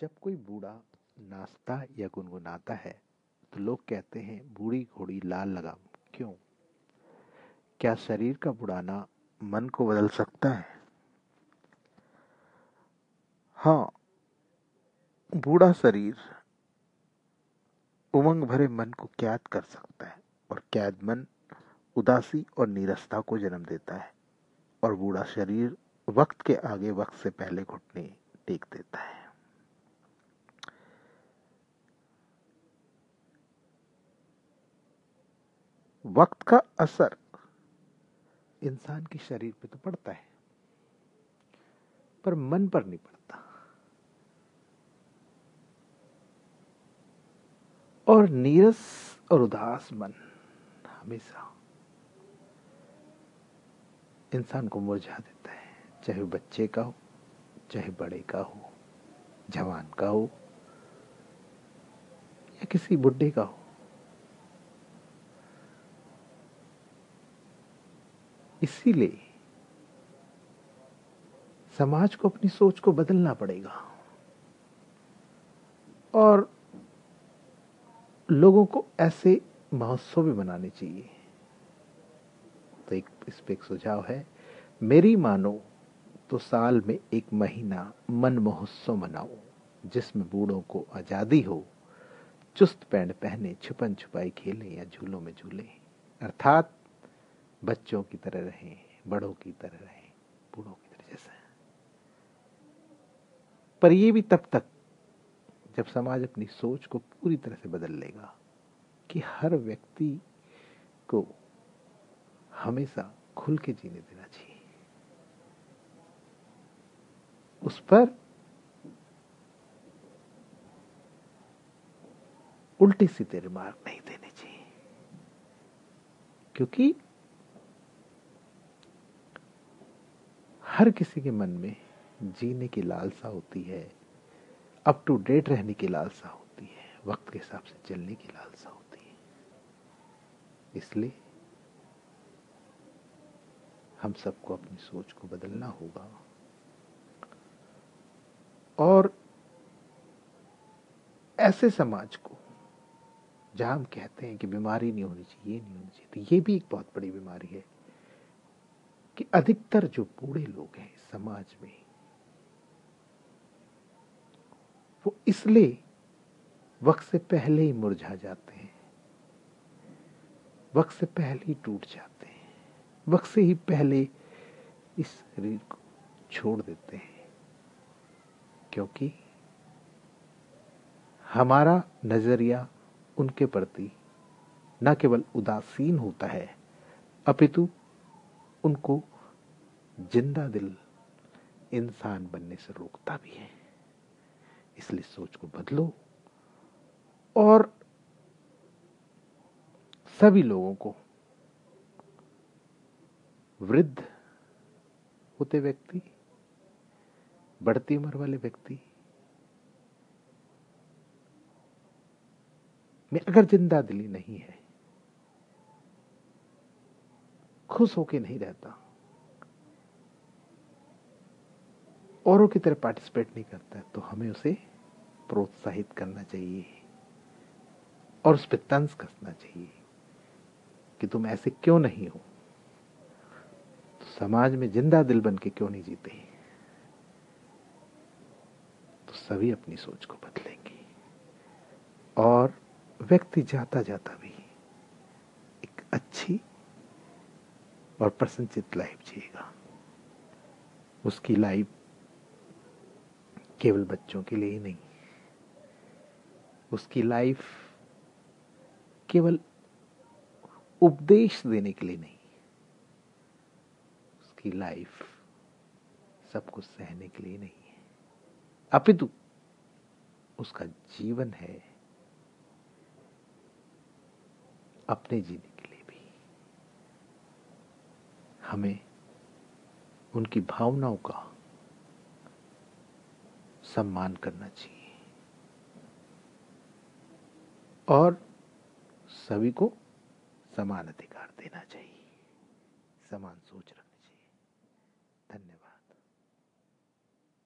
जब कोई बूढ़ा नाचता या गुनगुनाता है तो लोग कहते हैं, बूढ़ी घोड़ी लाल लगाम क्यों? क्या शरीर का बुढ़ाना मन को बदल सकता है? हाँ बूढ़ा शरीर उमंग भरे मन को कैद कर सकता है और कैद मन उदासी और नीरसता को जन्म देता है और बूढ़ा शरीर वक्त के आगे वक्त से पहले घुटने टेक देता है। वक्त का असर इंसान के शरीर पे तो पड़ता है, पर मन पर नहीं पड़ता। और नीरस और उदास मन हमेशा इंसान को मुरझा देता है, चाहे बच्चे का हो, चाहे बड़े का हो, जवान का हो, या किसी बुढ़े का हो। इसीलिए समाज को अपनी सोच को बदलना पड़ेगा। और लोगों को ऐसे महोत्सव भी मनाने चाहिए। तो एक, इस पे एक सुझाव है, मेरी मानो तो साल में एक महीना मन महोत्सव मनाओ जिसमें बूढ़ों को आज़ादी हो, चुस्त पैंट पहने, छुपन छुपाई खेलें या झूलों में झूलें। अर्थात बच्चों की तरह रहें, बड़ों की तरह रहें, बूढ़ों की तरह जैसा। पर ये भी तब तक जब समाज अपनी सोच को पूरी तरह से बदल लेगा कि हर व्यक्ति को हमेशा खुल के जीने देना चाहिए। उस पर उल्टी सीधे रिमार्क नहीं देने चाहिए। क्योंकि हर किसी के मन में जीने की लालसा होती है अप टू डेट रहने की लालसा होती है, वक्त के हिसाब से चलने की लालसा होती है। इसलिए हम सबको अपनी सोच को बदलना होगा। और ऐसे समाज को, जहाँ हम कहते हैं कि बीमारी नहीं होनी चाहिए, ये नहीं होनी चाहिए तो ये भी एक बहुत बड़ी बीमारी है। कि अधिकतर जो बूढ़े लोग हैं समाज में, वो इसलिए वक्त से पहले ही मुरझा जाते हैं। वक्त से पहले ही टूट जाते हैं। वक्त से ही पहले इस शरीर को छोड़ देते हैं। क्योंकि हमारा नज़रिया उनके प्रति न केवल उदासीन होता है, अपितु उनको ज़िंदा दिल इंसान बनने से रोकता भी है। इसलिए सोच को बदलो और सभी लोगों को वृद्ध होते व्यक्ति, बढ़ती उम्र वाले व्यक्ति, में अगर ज़िंदा दिली नहीं है खुश होके नहीं रहता। औरों की तरह पार्टिसिपेट नहीं करता तो हमें उसे प्रोत्साहित करना चाहिए और उस पर तंज कसना चाहिए कि तुम ऐसे क्यों नहीं हो? तो समाज में ज़िंदा दिल बन के क्यों नहीं जीते? तो सभी अपनी सोच को बदलेंगे और व्यक्ति जाता जाता भी एक अच्छी और प्रसन्नचित लाइफ जिएगा। उसकी लाइफ केवल बच्चों के लिए ही नहीं। उसकी लाइफ केवल उपदेश देने के लिए नहीं। उसकी लाइफ सब कुछ सहने के लिए नहीं है। अपितु उसका जीवन है अपने जीने हमें उनकी भावनाओं का सम्मान करना चाहिए। और सभी को समान अधिकार देना चाहिए। समान सोच रखना